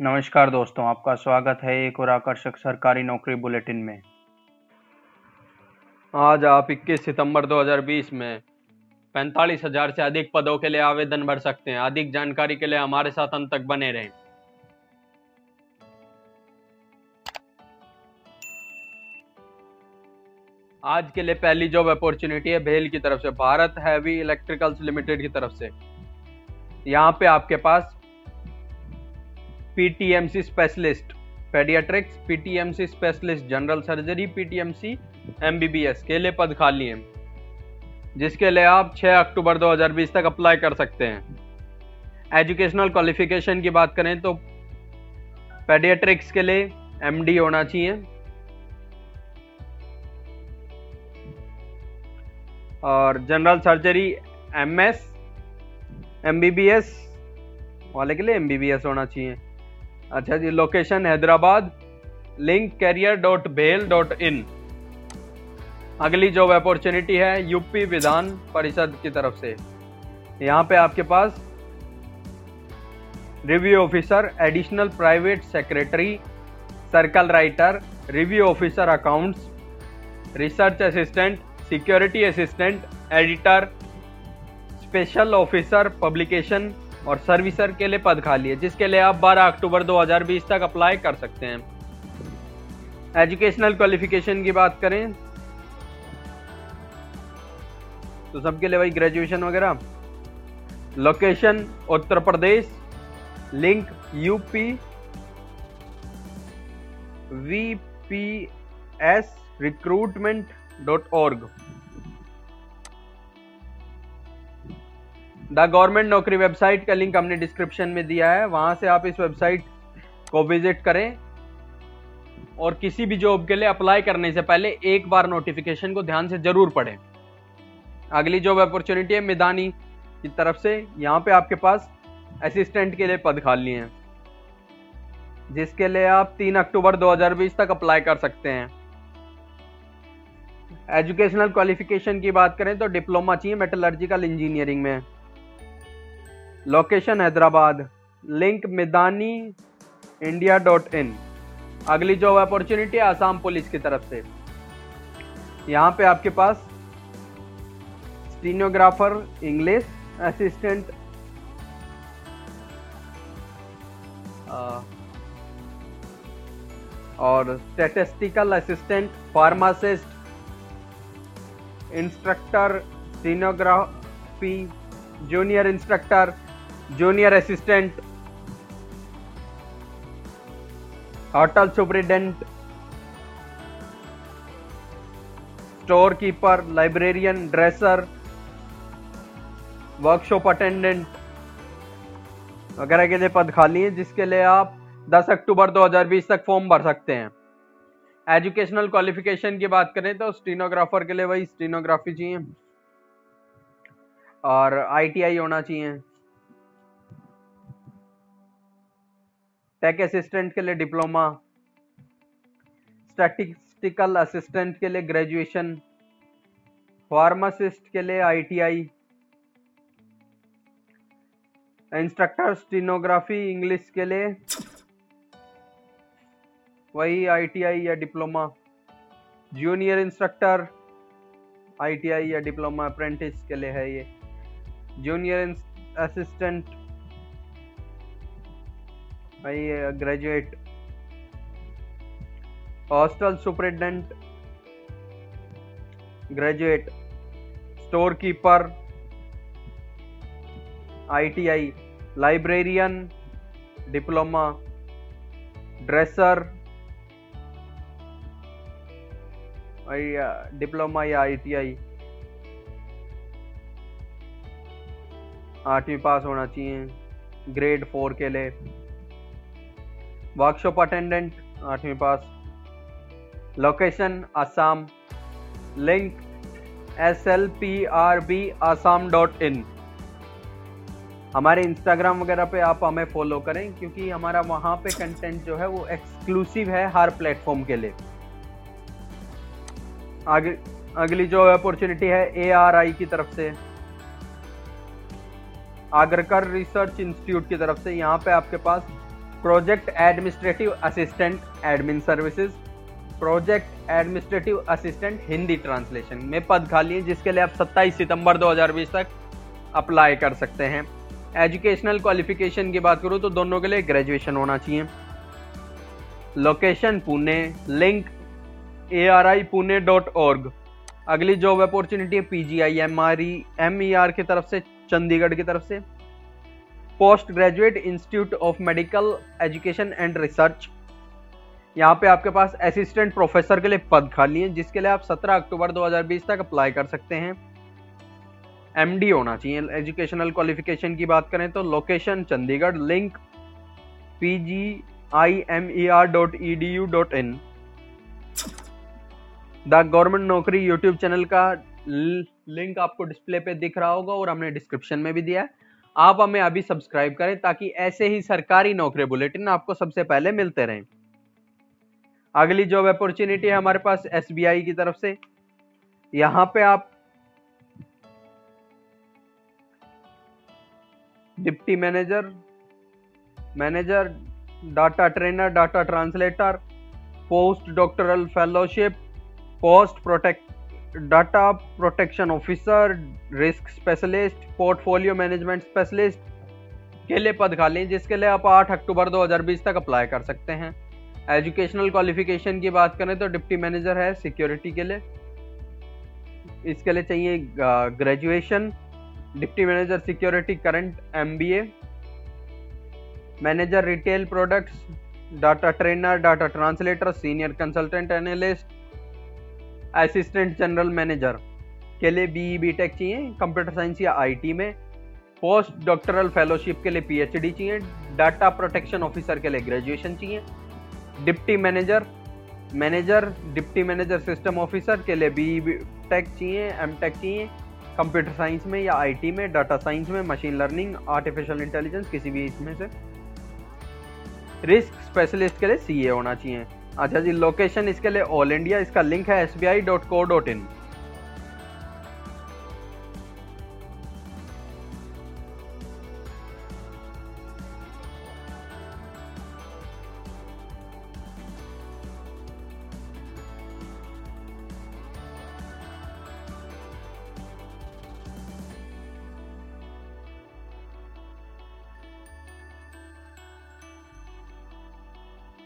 नमस्कार दोस्तों, आपका स्वागत है एक और आकर्षक सरकारी नौकरी बुलेटिन में। आज आप 21 सितंबर 2020 में पैंतालीस हज़ार से अधिक पदों के लिए आवेदन भर सकते हैं। अधिक जानकारी के लिए हमारे साथ अंत तक बने रहें। आज के लिए पहली जॉब अपॉर्चुनिटी है भेल की तरफ़ से। भारत हैवी इलेक्ट्रिकल्स लिमिटेड की तरफ़ से। यहाँ पे आपके पास PTMC specialist paediatrics PTMC specialist general surgery PTMC MBBS के लिए पद खाली हैं। जिसके लिए आप 6 अक्टूबर 2020 तक अप्लाई कर सकते हैं। एजुकेशनल क्वालिफिकेशन की बात करें तो पेडियाट्रिक्स के लिए एमडी होना चाहिए। और जनरल सर्जरी एमएस एमबीबीएस वाले के लिए एमबीबीएस होना चाहिए। अच्छा जी location Hyderabad link career dot भेल डॉट इन अगली जॉब अपॉर्चुनिटी है यूपी विधान परिषद की तरफ़ से। यहाँ पे आपके पास review officer additional private secretary circle writer review officer accounts research assistant security assistant editor special officer publication और सर्विसर के लिए पद खाली है, जिसके लिए आप 12 अक्टूबर 2020 तक अप्लाई कर सकते हैं। एजुकेशनल क्वालिफिकेशन की बात करें तो सबके लिए वही ग्रेजुएशन वगैरह। Location Uttar Pradesh link UP V P S recruitment dot org the government Naukri website का लिंक हमने डिस्क्रिप्शन में दिया है, वहाँ से आप इस वेबसाइट को विज़िट करें और किसी भी जॉब के लिए अप्लाई करने से पहले एक बार नोटिफिकेशन को ध्यान से ज़रूर पढ़ें। अगली जॉब अपॉर्चुनिटी है मिदानी की तरफ़ से, यहाँ पे आपके पास असिस्टेंट के लिए पद खाली हैं, जिसके लिए आप 3 अक्टूबर 2020 तक अप्लाई कर सकते हैं। एजुकेशनल क्वालिफिकेशन की बात करें तो डिप्लोमा चाहिए मेटलर्जिकल इंजीनियरिंग में। Location Hyderabad. Link Midhani India dot in अगली जॉब अपॉर्चुनिटी आसाम पुलिस की तरफ़ से। यहाँ पे आपके पास स्टीनोग्राफर इंग्लिश असिस्टेंट और statistical assistant pharmacist instructor stenography junior instructor junior assistant hotel superintendent store keeper librarian dresser workshop attendant वगैरह के लिए पद खाली हैं, जिसके लिए आप 10 अक्टूबर 2020 तक फॉर्म भर सकते हैं। एजुकेशनल क्वालिफिकेशन की बात करें तो स्टीनोग्राफर के लिए वही स्टीनोग्राफी चाहिए और आईटीआई होना चाहिए। टेक असिस्टेंट के लिए डिप्लोमा स्टैटिस्टिकल असिस्टेंट के लिए ग्रेजुएशन फार्मासिस्ट के लिए आईटीआई इंस्ट्रक्टर स्टीनोग्राफी इंग्लिश के लिए वही आईटीआई या डिप्लोमा जूनियर इंस्ट्रक्टर आईटीआई या डिप्लोमा अप्रेंटिस के लिए है ये जूनियर असिस्टेंट वही graduate hostel superintendent graduate store keeper ITI librarian diploma dresser diploma या आईटीआई आठवीं पास होना चाहिए. ग्रेड फोर के लिए. वर्कशॉप अटेंडेंट आठवीं pass. Location Assam link S L P R B Assam dot in हमारे इंस्टाग्राम वगैरह पे आप हमें फॉलो करें, क्योंकि हमारा वहाँ पे कंटेंट जो है वो एक्सक्लूसिव है हर प्लेटफॉर्म के लिए। आगे, अगली जो अपॉर्चुनिटी है ए आर आई की तरफ़ से। आगरकर रिसर्च इंस्टीट्यूट की तरफ़ से यहाँ पे आपके पास project administrative assistant admin services project administrative assistant Hindi translation में पद खाली है, जिसके लिए आप 27 सितंबर 2020 तक अप्लाई कर सकते हैं। एजुकेशनल क्वालिफिकेशन की बात करूँ तो दोनों के लिए ग्रेजुएशन होना चाहिए। Location Pune link A R I Pune dot org अगली जॉब अपॉर्चुनिटी है P G I M R E M E R की तरफ़ से, चंडीगढ़ की तरफ़ से। Post graduate institute of medical education and research यहाँ पे आपके पास असिस्टेंट प्रोफेसर के लिए पद खाली है, जिसके लिए आप 17 अक्टूबर 2020 तक अप्लाई कर सकते हैं। एमडी होना चाहिए। एजुकेशनल क्वालिफिकेशन की बात करें तो location Chandigarh link P G I M E R dot E D U dot in the government Naukri YouTube channel का लिंक आपको डिस्प्ले पे दिख रहा होगा और हमने डिस्क्रिप्शन में भी दिया है। आप हमें अभी सब्सक्राइब करें ताकि ऐसे ही सरकारी नौकरी बुलेटिन आपको सबसे पहले मिलते रहें। अगली जॉब अपॉर्चुनिटी है हमारे पास एसबीआई की तरफ़ से। यहाँ पे आप deputy manager manager, data trainer, data translator, post doctoral fellowship, post protect data protection officer, risk specialist, portfolio management specialist के लिए पद खाली जिसके लिए आप 8 अक्टूबर 2020 तक अप्लाई कर सकते हैं। एजुकेशनल क्वालिफिकेशन की बात करें तो डिप्टी मैनेजर है सिक्योरिटी के लिए। इसके लिए चाहिए graduation deputy manager security current MBA manager retail products data trainer data translator senior consultant analyst assistant general manager के लिए बी बी टेक चाहिए कंप्यूटर साइंस या आईटी में पोस्ट डॉक्टरल फेलोशिप के लिए पीएचडी चाहिए डाटा प्रोटेक्शन ऑफिसर के लिए ग्रेजुएशन चाहिए deputy manager manager deputy manager system officer के लिए बी टेक चाहिए एम टेक चाहिए कंप्यूटर साइंस में या आईटी में डाटा साइंस में मशीन लर्निंग आर्टिफिशियल इंटेलिजेंस किसी भी इसमें से। रिस्क स्पेशलिस्ट के लिए सीए होना चाहिए। अच्छा जी लोकेशन इसके लिए ऑल इंडिया इसका लिंक है S B I dot co dot in